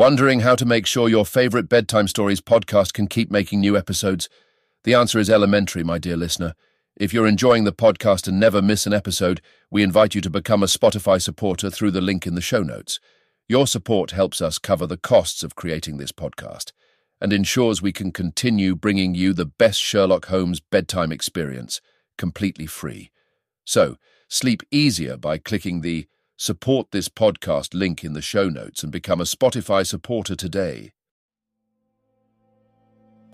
Wondering how to make sure your favorite bedtime stories podcast can keep making new episodes? The answer is elementary, my dear listener. If you're enjoying the podcast and never miss an episode, we invite you to become a Spotify supporter through the link in the show notes. Your support helps us cover the costs of creating this podcast and ensures we can continue bringing you the best Sherlock Holmes bedtime experience, completely free. So, sleep easier by clicking the Support this podcast link in the show notes and become a Spotify supporter today.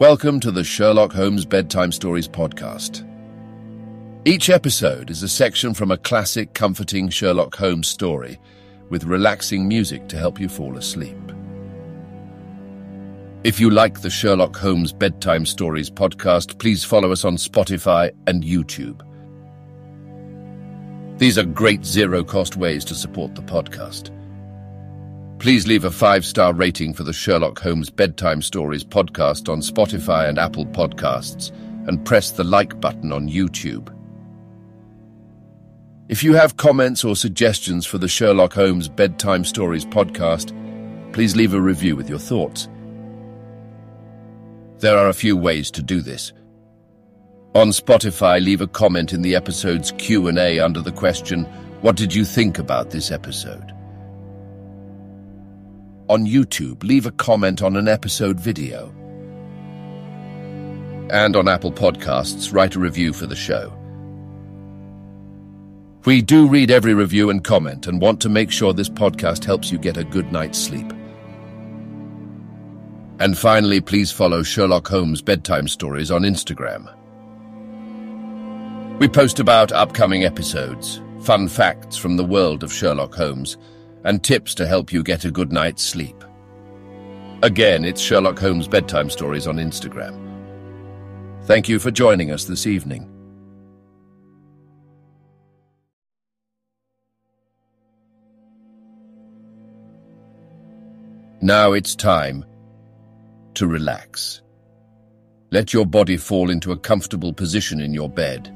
Welcome to the Sherlock Holmes Bedtime Stories podcast. Each episode is a section from a classic, comforting Sherlock Holmes story with relaxing music to help you fall asleep. If you like the Sherlock Holmes Bedtime Stories podcast, please follow us on Spotify and YouTube. These are great zero-cost ways to support the podcast. Please leave a five-star rating for the Sherlock Holmes Bedtime Stories podcast on Spotify and Apple Podcasts, and press the like button on YouTube. If you have comments or suggestions for the Sherlock Holmes Bedtime Stories podcast, please leave a review with your thoughts. There are a few ways to do this. On Spotify, leave a comment in the episode's Q&A under the question, What did you think about this episode? On YouTube, leave a comment on an episode video. And on Apple Podcasts, write a review for the show. We do read every review and comment and want to make sure this podcast helps you get a good night's sleep. And finally, please follow Sherlock Holmes Bedtime Stories on Instagram. We post about upcoming episodes, fun facts from the world of Sherlock Holmes, and tips to help you get a good night's sleep. Again, it's Sherlock Holmes Bedtime Stories on Instagram. Thank you for joining us this evening. Now it's time to relax. Let your body fall into a comfortable position in your bed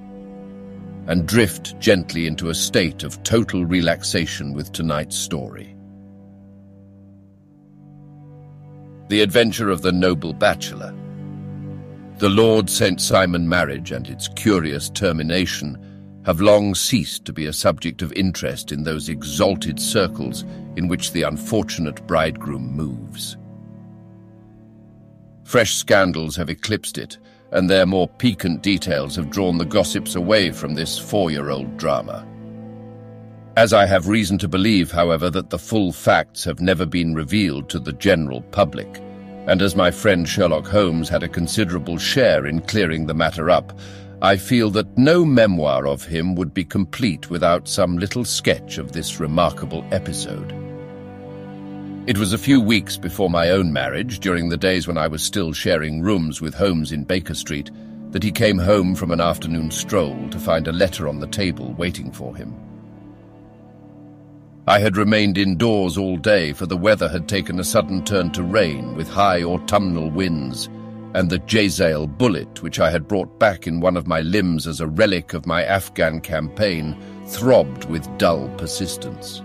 and drift gently into a state of total relaxation with tonight's story. The Adventure of the Noble Bachelor The Lord St. Simon marriage and its curious termination have long ceased to be a subject of interest in those exalted circles in which the unfortunate bridegroom moves. Fresh scandals have eclipsed it, and their more piquant details have drawn the gossips away from this four-year-old drama. As I have reason to believe, however, that the full facts have never been revealed to the general public, and as my friend Sherlock Holmes had a considerable share in clearing the matter up, I feel that no memoir of him would be complete without some little sketch of this remarkable episode. It was a few weeks before my own marriage, during the days when I was still sharing rooms with Holmes in Baker Street, that he came home from an afternoon stroll to find a letter on the table waiting for him. I had remained indoors all day, for the weather had taken a sudden turn to rain, with high autumnal winds, and the Jezzail bullet, which I had brought back in one of my limbs as a relic of my Afghan campaign, throbbed with dull persistence.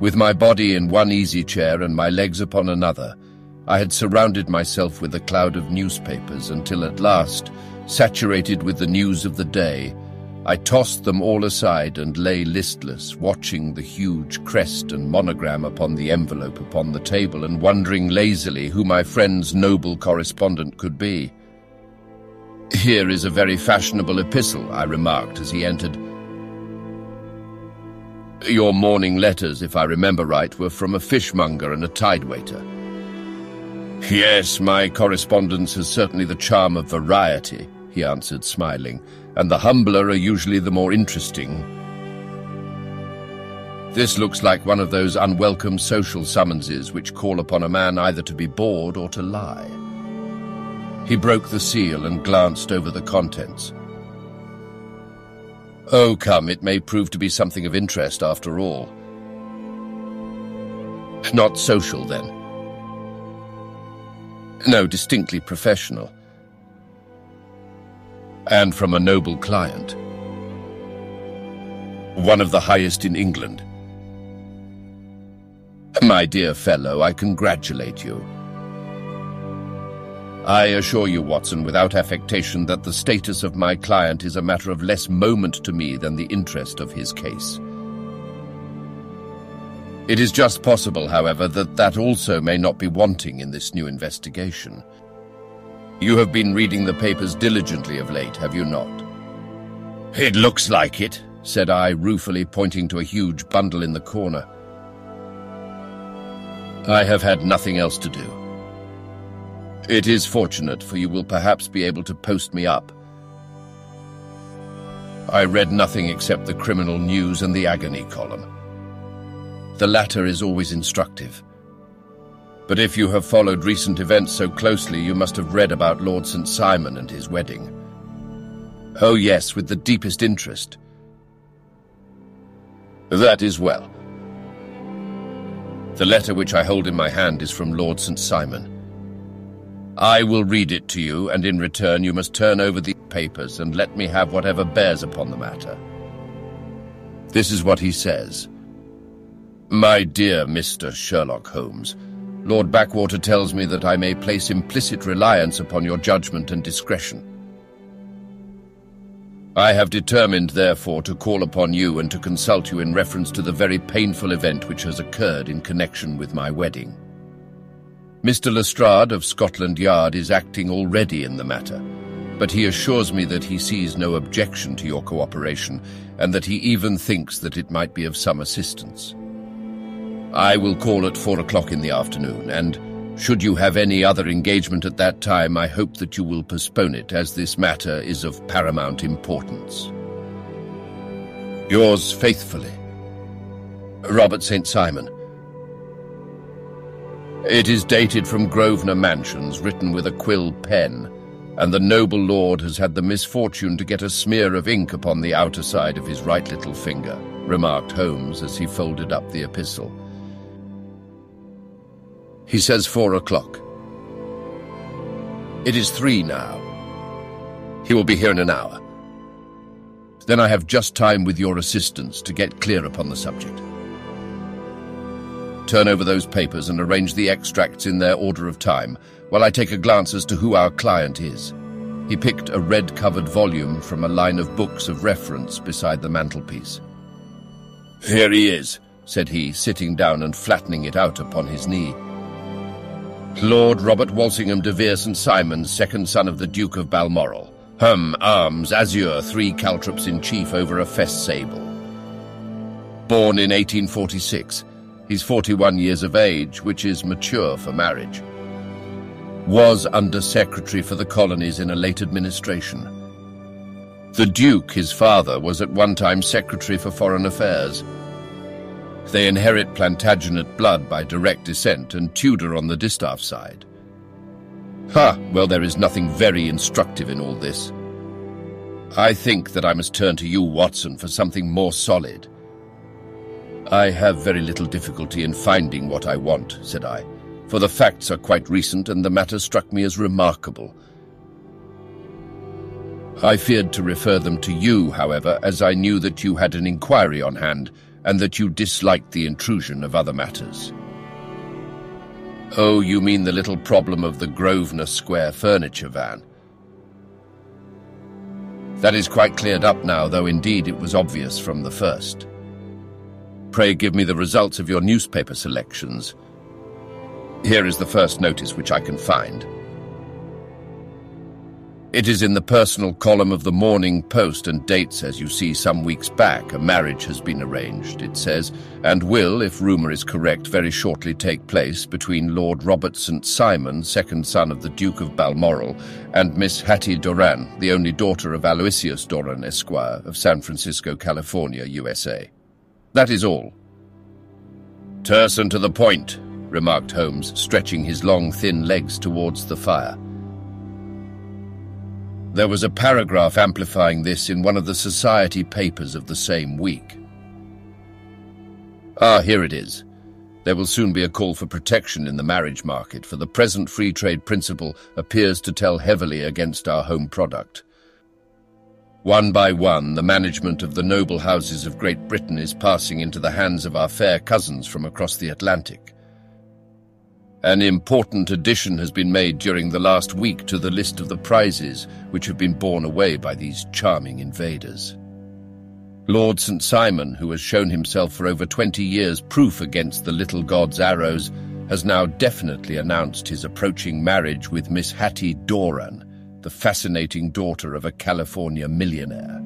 With my body in one easy chair and my legs upon another, I had surrounded myself with a cloud of newspapers until at last, saturated with the news of the day, I tossed them all aside and lay listless, watching the huge crest and monogram upon the envelope upon the table and wondering lazily who my friend's noble correspondent could be. Here is a very fashionable epistle, I remarked as he entered. Your morning letters, if I remember right, were from a fishmonger and a tide waiter. Yes, my correspondence has certainly the charm of variety, he answered, smiling, and the humbler are usually the more interesting. This looks like one of those unwelcome social summonses which call upon a man either to be bored or to lie. He broke the seal and glanced over the contents. Oh, come, it may prove to be something of interest after all. Not social, then. No, distinctly professional. And from a noble client. One of the highest in England. My dear fellow, I congratulate you. I assure you, Watson, without affectation, that the status of my client is a matter of less moment to me than the interest of his case. It is just possible, however, that that also may not be wanting in this new investigation. You have been reading the papers diligently of late, have you not? It looks like it, said I, ruefully pointing to a huge bundle in the corner. I have had nothing else to do. It is fortunate, for you will perhaps be able to post me up. I read nothing except the criminal news and the agony column. The latter is always instructive. But if you have followed recent events so closely, you must have read about Lord St. Simon and his wedding. Oh yes, with the deepest interest. That is well. The letter which I hold in my hand is from Lord St. Simon. I will read it to you, and in return you must turn over the papers and let me have whatever bears upon the matter. This is what he says. My dear Mr. Sherlock Holmes, Lord Backwater tells me that I may place implicit reliance upon your judgment and discretion. I have determined, therefore, to call upon you and to consult you in reference to the very painful event which has occurred in connection with my wedding. Mr. Lestrade of Scotland Yard is acting already in the matter, but he assures me that he sees no objection to your cooperation and that he even thinks that it might be of some assistance. I will call at four o'clock in the afternoon, and should you have any other engagement at that time, I hope that you will postpone it, as this matter is of paramount importance. Yours faithfully, Robert St. Simon. It is dated from Grosvenor Mansions, written with a quill pen, and the noble lord has had the misfortune to get a smear of ink upon the outer side of his right little finger, remarked Holmes as he folded up the epistle. He says four o'clock. It is three now. He will be here in an hour. Then I have just time with your assistance to get clear upon the subject. Turn over those papers and arrange the extracts in their order of time, while I take a glance as to who our client is. He picked a red-covered volume from a line of books of reference beside the mantelpiece. Here he is, said he, sitting down and flattening it out upon his knee. Lord Robert Walsingham de Vere St. Simon, second son of the Duke of Balmoral. Hum, arms, azure, three caltrops in chief over a fess sable. Born in 1846. He's 41 years of age, which is mature for marriage. Was Under Secretary for the Colonies in a late administration. The Duke, his father, was at one time Secretary for Foreign Affairs. They inherit Plantagenet blood by direct descent and Tudor on the distaff side. Ha! Well, there is nothing very instructive in all this. I think that I must turn to you, Watson, for something more solid. I have very little difficulty in finding what I want, said I, for the facts are quite recent and the matter struck me as remarkable. I feared to refer them to you, however, as I knew that you had an inquiry on hand, and that you disliked the intrusion of other matters. Oh, you mean the little problem of the Grosvenor Square furniture van. That is quite cleared up now, though indeed it was obvious from the first. Pray give me the results of your newspaper selections. Here is the first notice which I can find. It is in the personal column of the Morning Post and dates, as you see, some weeks back. A marriage has been arranged, it says, and will, if rumour is correct, very shortly take place between Lord Robert St. Simon, second son of the Duke of Balmoral, and Miss Hatty Doran, the only daughter of Aloysius Doran, Esquire, of San Francisco, California, USA. That is all. Terse and to the point, remarked Holmes, stretching his long, thin legs towards the fire. There was a paragraph amplifying this in one of the society papers of the same week. Ah, here it is. There will soon be a call for protection in the marriage market, for the present free trade principle appears to tell heavily against our home product. One by one, the management of the noble houses of Great Britain is passing into the hands of our fair cousins from across the Atlantic. An important addition has been made during the last week to the list of the prizes which have been borne away by these charming invaders. Lord St. Simon, who has shown himself for over 20 years proof against the little god's arrows, has now definitely announced his approaching marriage with Miss Hatty Doran, the fascinating daughter of a California millionaire.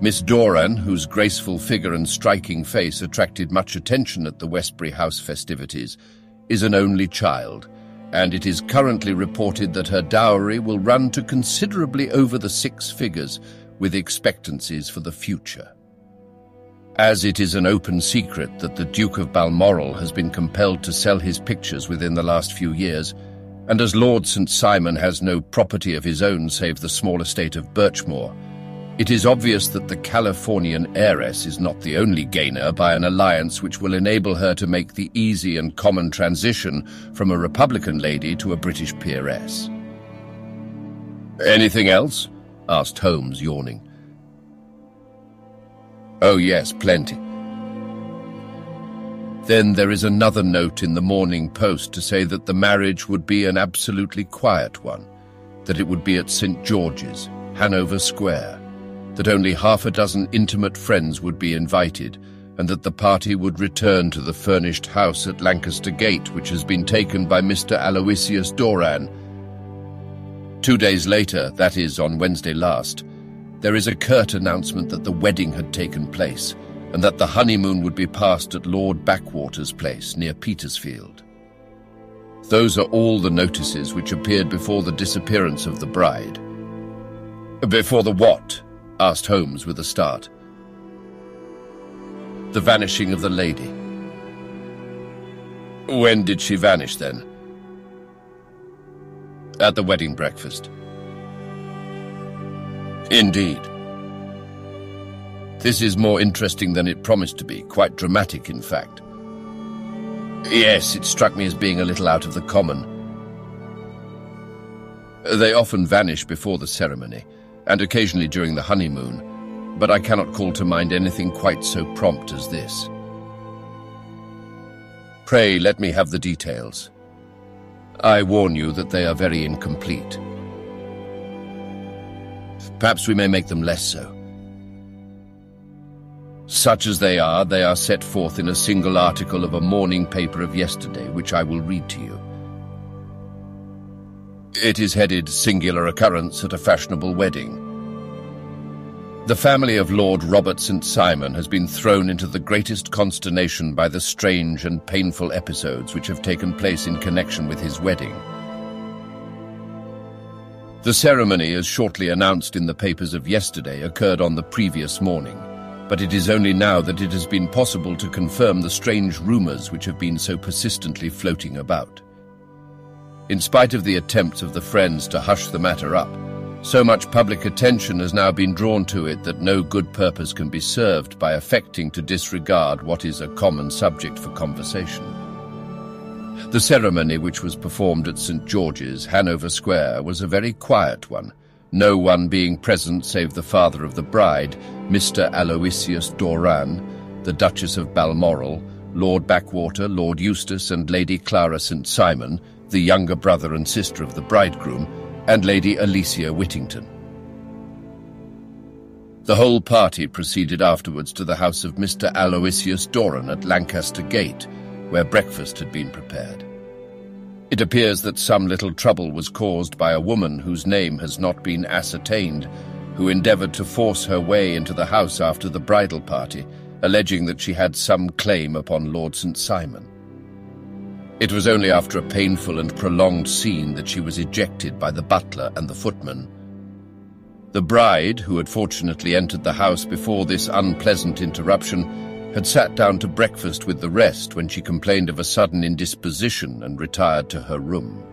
Miss Doran, whose graceful figure and striking face attracted much attention at the Westbury House festivities, is an only child, and it is currently reported that her dowry will run to considerably over the six figures, with expectancies for the future. As it is an open secret that the Duke of Balmoral has been compelled to sell his pictures within the last few years, and as Lord St. Simon has no property of his own save the small estate of Birchmoor, it is obvious that the Californian heiress is not the only gainer by an alliance which will enable her to make the easy and common transition from a Republican lady to a British peeress. Anything else? asked Holmes, yawning. Oh, yes, plenty. Then there is another note in the Morning Post to say that the marriage would be an absolutely quiet one, that it would be at St. George's, Hanover Square, that only half a dozen intimate friends would be invited, and that the party would return to the furnished house at Lancaster Gate, which has been taken by Mr. Aloysius Doran, Two days later, that is, on Wednesday last, there is a curt announcement that the wedding had taken place and that the honeymoon would be passed at Lord Backwater's place near Petersfield. Those are all the notices which appeared before the disappearance of the bride. Before the what? asked Holmes with a start. The vanishing of the lady. When did she vanish, then? at the wedding breakfast. Indeed. This is more interesting than it promised to be, quite dramatic, in fact. Yes, it struck me as being a little out of the common. They often vanish before the ceremony, and occasionally during the honeymoon, but I cannot call to mind anything quite so prompt as this. Pray let me have the details. I warn you that they are very incomplete. Perhaps we may make them less so. Such as they are, they are set forth in a single article of a morning paper of yesterday, which I will read to you. It is headed Singular Occurrence at a Fashionable Wedding. The family of Lord Robert St. Simon has been thrown into the greatest consternation by the strange and painful episodes which have taken place in connection with his wedding. The ceremony, as shortly announced in the papers of yesterday, occurred on the previous morning, but it is only now that it has been possible to confirm the strange rumours which have been so persistently floating about. In spite of the attempts of the friends to hush the matter up, so much public attention has now been drawn to it that no good purpose can be served by affecting to disregard what is a common subject for conversation. The ceremony which was performed at St. George's, Hanover Square, was a very quiet one, no one being present save the father of the bride, Mr. Aloysius Doran, the Duchess of Balmoral, Lord Backwater, Lord Eustace, and Lady Clara St. Simon, the younger brother and sister of the bridegroom, and Lady Alicia Whittington. The whole party proceeded afterwards to the house of Mr. Aloysius Doran at Lancaster Gate, where breakfast had been prepared. It appears that some little trouble was caused by a woman whose name has not been ascertained, who endeavoured to force her way into the house after the bridal party, alleging that she had some claim upon Lord St. Simon. It was only after a painful and prolonged scene that she was ejected by the butler and the footman. The bride, who had fortunately entered the house before this unpleasant interruption, had sat down to breakfast with the rest when she complained of a sudden indisposition and retired to her room.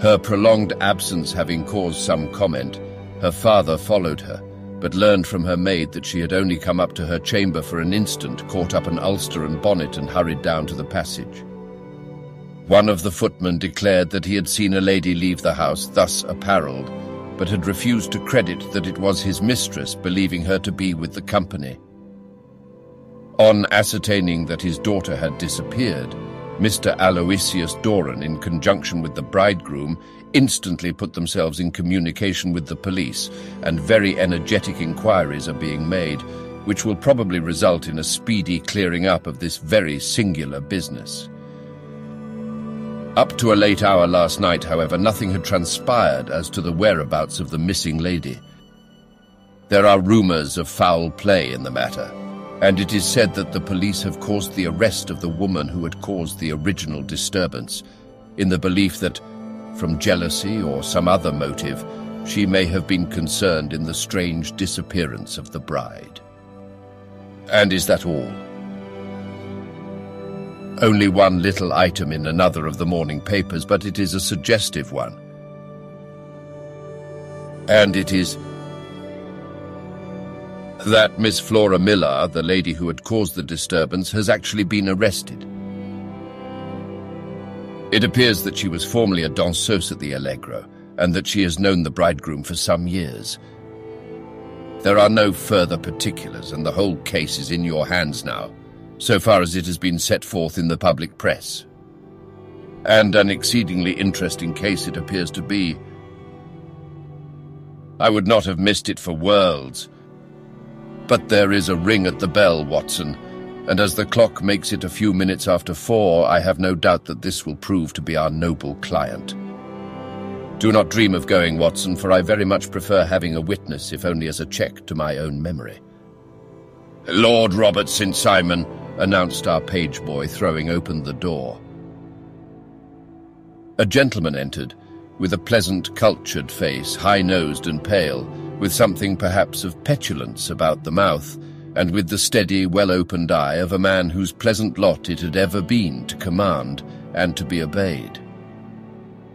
Her prolonged absence having caused some comment, her father followed her, but learned from her maid that she had only come up to her chamber for an instant, caught up an ulster and bonnet, and hurried down to the passage. One of the footmen declared that he had seen a lady leave the house thus apparelled, but had refused to credit that it was his mistress, believing her to be with the company. On ascertaining that his daughter had disappeared, Mr. Aloysius Doran, in conjunction with the bridegroom, instantly put themselves in communication with the police, and very energetic inquiries are being made, which will probably result in a speedy clearing up of this very singular business. Up to a late hour last night, however, nothing had transpired as to the whereabouts of the missing lady. There are rumours of foul play in the matter, and it is said that the police have caused the arrest of the woman who had caused the original disturbance, in the belief that, from jealousy or some other motive, she may have been concerned in the strange disappearance of the bride. And is that all? Only one little item in another of the morning papers, but it is a suggestive one. And it is that Miss Flora Miller, the lady who had caused the disturbance, has actually been arrested. It appears that she was formerly a danseuse at the Allegro, and that she has known the bridegroom for some years. There are no further particulars, and the whole case is in your hands now, so far as it has been set forth in the public press. And an exceedingly interesting case it appears to be. I would not have missed it for worlds. But there is a ring at the bell, Watson, and as the clock makes it a few minutes after four, I have no doubt that this will prove to be our noble client. Do not dream of going, Watson, for I very much prefer having a witness, if only as a check to my own memory. Lord Robert St. Simon, announced our page boy, throwing open the door. A gentleman entered, with a pleasant, cultured face, high-nosed and pale, with something perhaps of petulance about the mouth, and with the steady, well-opened eye of a man whose pleasant lot it had ever been to command and to be obeyed.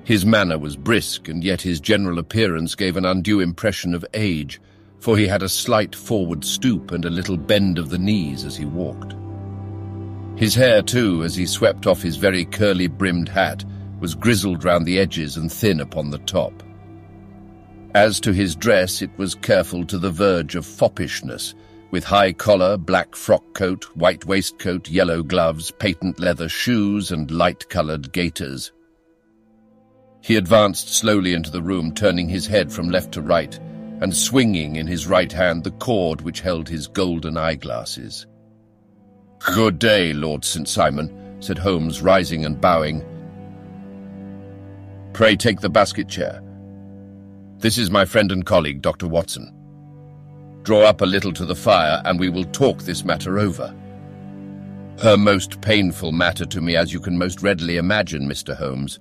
His manner was brisk, and yet his general appearance gave an undue impression of age, for he had a slight forward stoop and a little bend of the knees as he walked. His hair, too, as he swept off his very curly-brimmed hat, was grizzled round the edges and thin upon the top. As to his dress, it was careful to the verge of foppishness, with high collar, black frock coat, white waistcoat, yellow gloves, patent leather shoes, and light-coloured gaiters. He advanced slowly into the room, turning his head from left to right, and swinging in his right hand the cord which held his golden eyeglasses. Good day, Lord St. Simon, said Holmes, rising and bowing. Pray take the basket chair. This is my friend and colleague, Dr. Watson. Draw up a little to the fire, and we will talk this matter over. Her most painful matter to me, as you can most readily imagine, Mr. Holmes.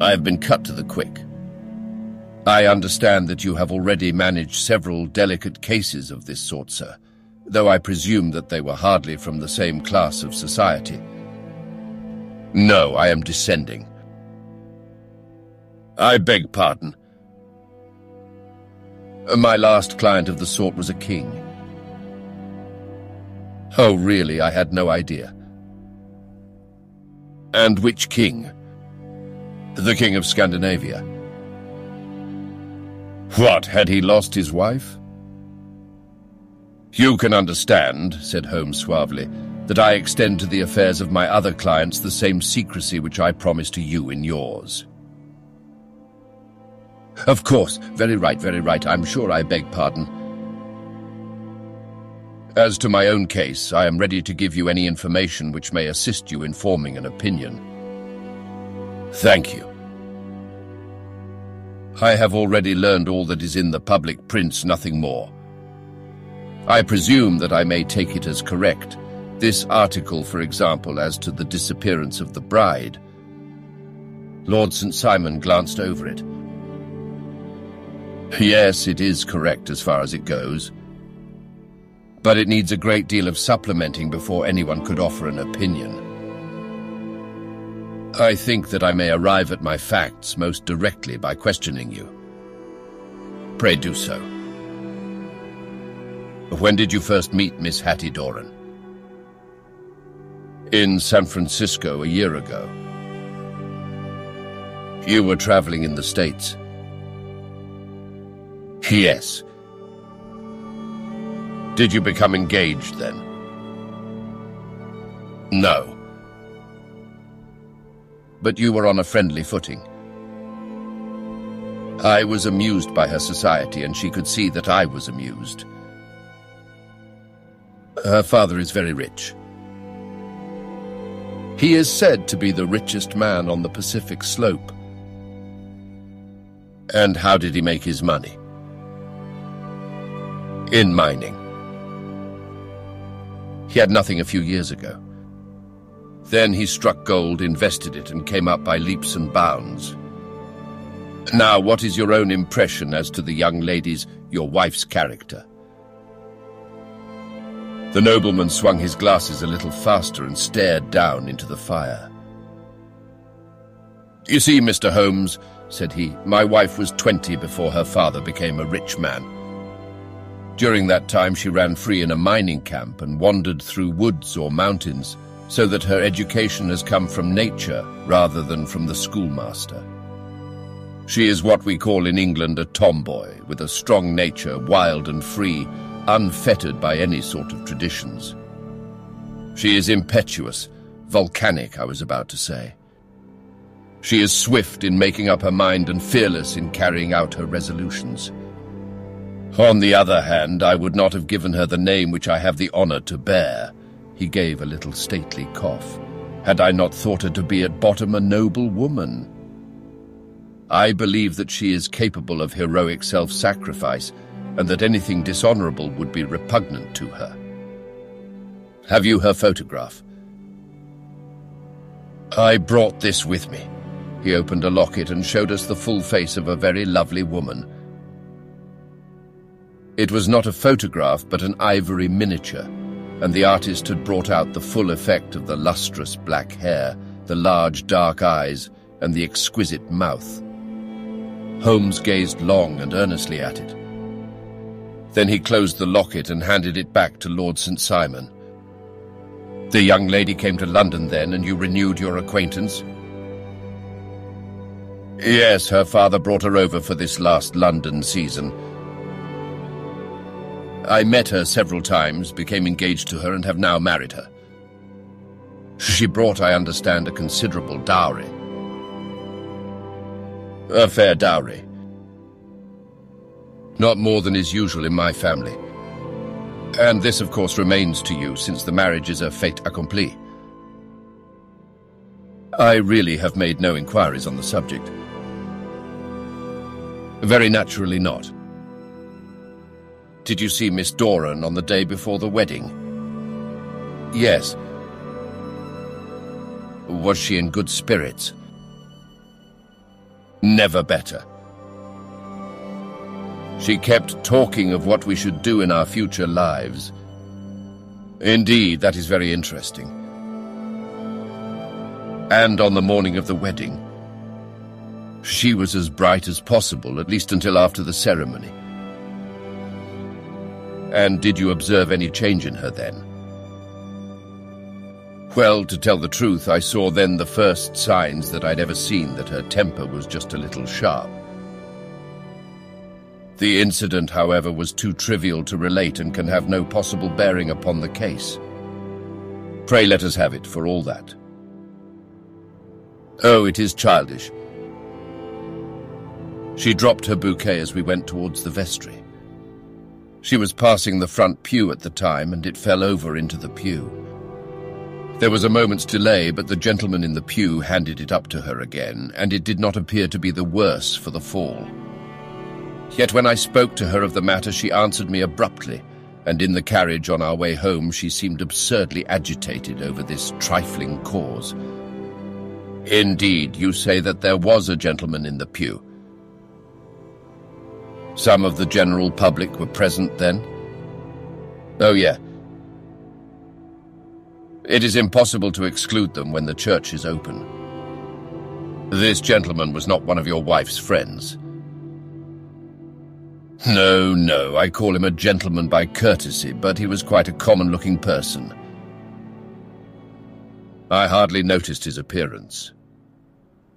I have been cut to the quick. I understand that you have already managed several delicate cases of this sort, sir, though I presume that they were hardly from the same class of society. No, I am descending. I beg pardon. My last client of the sort was a king. Oh, really, I had no idea. And which king? the King of Scandinavia. What, had he lost his wife? You can understand, said Holmes suavely, that I extend to the affairs of my other clients the same secrecy which I promise to you in yours. Of course, very right, very right. I'm sure I beg pardon. As to my own case, I am ready to give you any information which may assist you in forming an opinion. Thank you. I have already learned all that is in the public prints, nothing more. I presume that I may take it as correct. This article, for example, as to the disappearance of the bride. Lord St. Simon glanced over it. Yes, it is correct as far as it goes. But it needs a great deal of supplementing before anyone could offer an opinion. I think that I may arrive at my facts most directly by questioning you. Pray do so. When did you first meet Miss Hatty Doran? In San Francisco a year ago. You were traveling in the States. Yes. Did you become engaged then? No. But you were on a friendly footing. I was amused by her society, and she could see that I was amused. Her father is very rich. He is said to be the richest man on the Pacific slope. And how did he make his money? In mining. He had nothing a few years ago. Then he struck gold, invested it, and came up by leaps and bounds. Now, what is your own impression as to the young lady's, your wife's character? The nobleman swung his glasses a little faster and stared down into the fire. You see, Mr. Holmes, said he, my wife was twenty before her father became a rich man. During that time she ran free in a mining camp and wandered through woods or mountains, so that her education has come from nature rather than from the schoolmaster. She is what we call in England a tomboy, with a strong nature, wild and free, unfettered by any sort of traditions. She is impetuous, volcanic, I was about to say. She is swift in making up her mind and fearless in carrying out her resolutions. On the other hand, I would not have given her the name which I have the honor to bear. He gave a little stately cough. Had I not thought her to be at bottom a noble woman? I believe that she is capable of heroic self-sacrifice, and that anything dishonorable would be repugnant to her. Have you her photograph? I brought this with me. He opened a locket and showed us the full face of a very lovely woman. It was not a photograph, but an ivory miniature, and the artist had brought out the full effect of the lustrous black hair, the large dark eyes, and the exquisite mouth. Holmes gazed long and earnestly at it. Then he closed the locket and handed it back to Lord St. Simon. The young lady came to London then, and you renewed your acquaintance? Yes, her father brought her over for this last London season. I met her several times, became engaged to her, and have now married her. She brought, I understand, a considerable dowry. A fair dowry. Not more than is usual in my family. And this, of course, remains to you, since the marriage is a fait accompli. I really have made no inquiries on the subject. Very naturally not. Did you see Miss Doran on the day before the wedding? Yes. Was she in good spirits? Never better. She kept talking of what we should do in our future lives. Indeed, that is very interesting. And on the morning of the wedding, she was as bright as possible, at least until after the ceremony. And did you observe any change in her then? Well, to tell the truth, I saw then the first signs that I'd ever seen that her temper was just a little sharp. The incident, however, was too trivial to relate and can have no possible bearing upon the case. Pray let us have it for all that. Oh, it is childish. She dropped her bouquet as we went towards the vestry. She was passing the front pew at the time, and it fell over into the pew. There was a moment's delay, but the gentleman in the pew handed it up to her again, and it did not appear to be the worse for the fall. Yet when I spoke to her of the matter, she answered me abruptly, and in the carriage on our way home she seemed absurdly agitated over this trifling cause. Indeed, you say that there was a gentleman in the pew. Some of the general public were present then? Oh, yeah. It is impossible to exclude them when the church is open. This gentleman was not one of your wife's friends. No, no, I call him a gentleman by courtesy, but he was quite a common-looking person. I hardly noticed his appearance.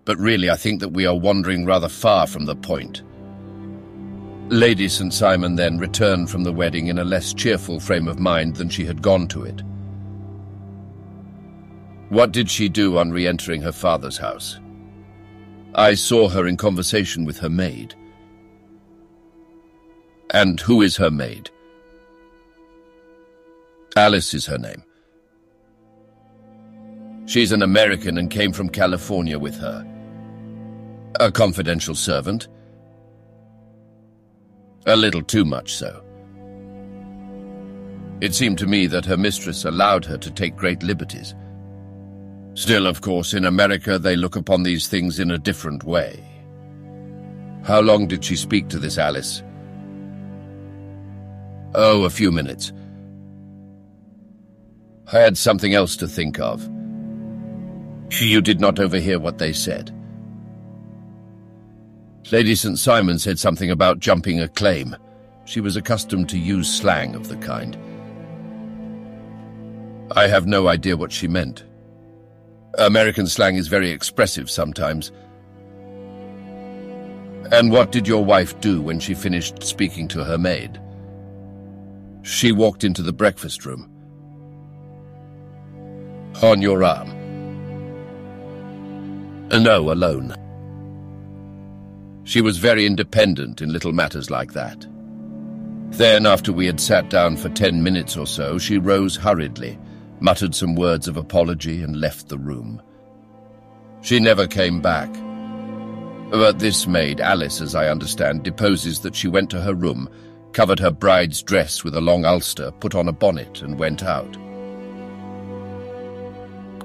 But really, I think that we are wandering rather far from the point. Lady St. Simon then returned from the wedding in a less cheerful frame of mind than she had gone to it. What did she do on re-entering her father's house? I saw her in conversation with her maid. And who is her maid? Alice is her name. She's an American and came from California with her. A confidential servant. A little too much so. It seemed to me that her mistress allowed her to take great liberties. Still, of course, in America they look upon these things in a different way. How long did she speak to this Alice? Oh, a few minutes. I had something else to think of. You did not overhear what they said. Lady St. Simon said something about jumping a claim. She was accustomed to use slang of the kind. I have no idea what she meant. American slang is very expressive sometimes. And what did your wife do when she finished speaking to her maid? She walked into the breakfast room. On your arm? No, alone. She was very independent in little matters like that. Then, after we had sat down for ten minutes or so, she rose hurriedly, muttered some words of apology, and left the room. She never came back. But this maid, Alice, as I understand, deposes that she went to her room, covered her bride's dress with a long ulster, put on a bonnet, and went out.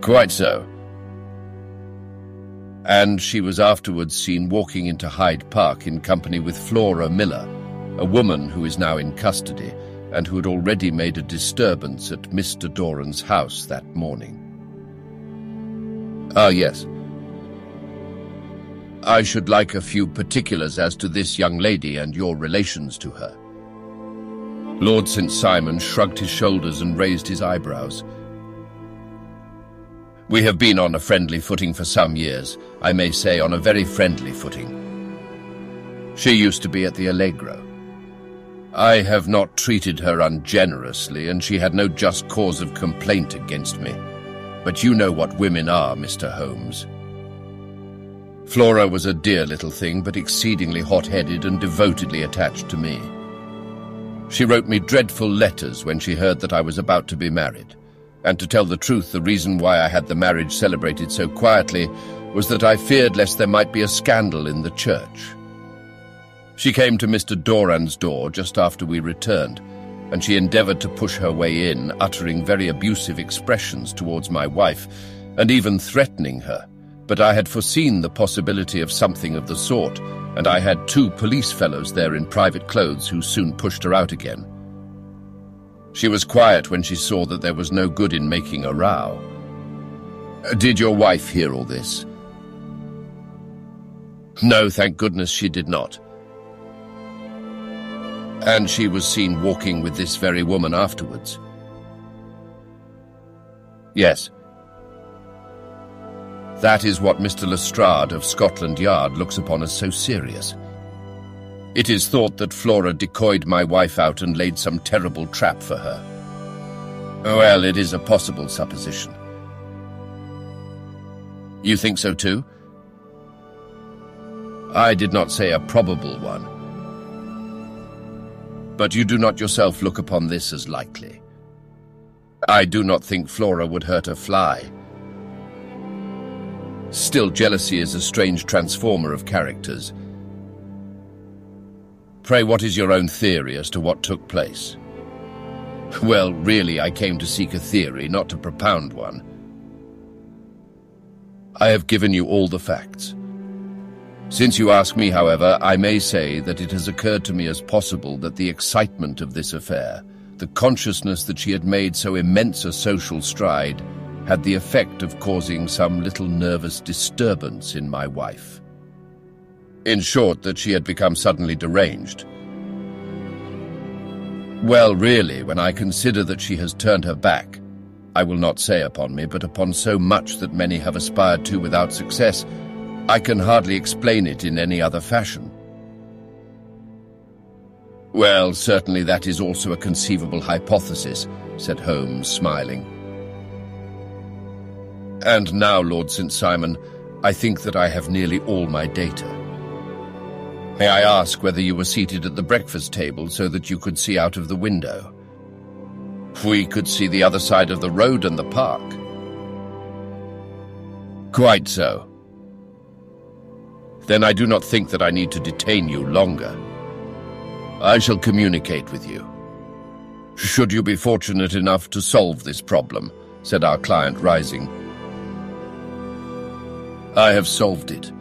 Quite so. And she was afterwards seen walking into Hyde Park in company with Flora Miller, a woman who is now in custody, and who had already made a disturbance at Mr. Doran's house that morning. Ah, yes. I should like a few particulars as to this young lady and your relations to her. Lord St. Simon shrugged his shoulders and raised his eyebrows. We have been on a friendly footing for some years, I may say on a very friendly footing. She used to be at the Allegro. I have not treated her ungenerously, and she had no just cause of complaint against me. But you know what women are, Mr. Holmes. Flora was a dear little thing, but exceedingly hot-headed and devotedly attached to me. She wrote me dreadful letters when she heard that I was about to be married. And to tell the truth, the reason why I had the marriage celebrated so quietly was that I feared lest there might be a scandal in the church. She came to Mr. Doran's door just after we returned, and she endeavoured to push her way in, uttering very abusive expressions towards my wife, and even threatening her. But I had foreseen the possibility of something of the sort, and I had two police fellows there in private clothes who soon pushed her out again. She was quiet when she saw that there was no good in making a row. Did your wife hear all this? No, thank goodness she did not. And she was seen walking with this very woman afterwards. Yes. That is what Mr. Lestrade of Scotland Yard looks upon as so serious. It is thought that Flora decoyed my wife out and laid some terrible trap for her. Well, it is a possible supposition. You think so too? I did not say a probable one. But you do not yourself look upon this as likely. I do not think Flora would hurt a fly. Still, jealousy is a strange transformer of characters. Pray, what is your own theory as to what took place? Well, really, I came to seek a theory, not to propound one. I have given you all the facts. Since you ask me, however, I may say that it has occurred to me as possible that the excitement of this affair, the consciousness that she had made so immense a social stride, had the effect of causing some little nervous disturbance in my wife. In short, that she had become suddenly deranged. Well, really, when I consider that she has turned her back, I will not say upon me, but upon so much that many have aspired to without success, I can hardly explain it in any other fashion. Well, certainly that is also a conceivable hypothesis, said Holmes, smiling. And now, Lord St. Simon, I think that I have nearly all my data. May I ask whether you were seated at the breakfast table so that you could see out of the window? We could see the other side of the road and the park. Quite so. Then I do not think that I need to detain you longer. I shall communicate with you. Should you be fortunate enough to solve this problem, said our client, rising. I have solved it.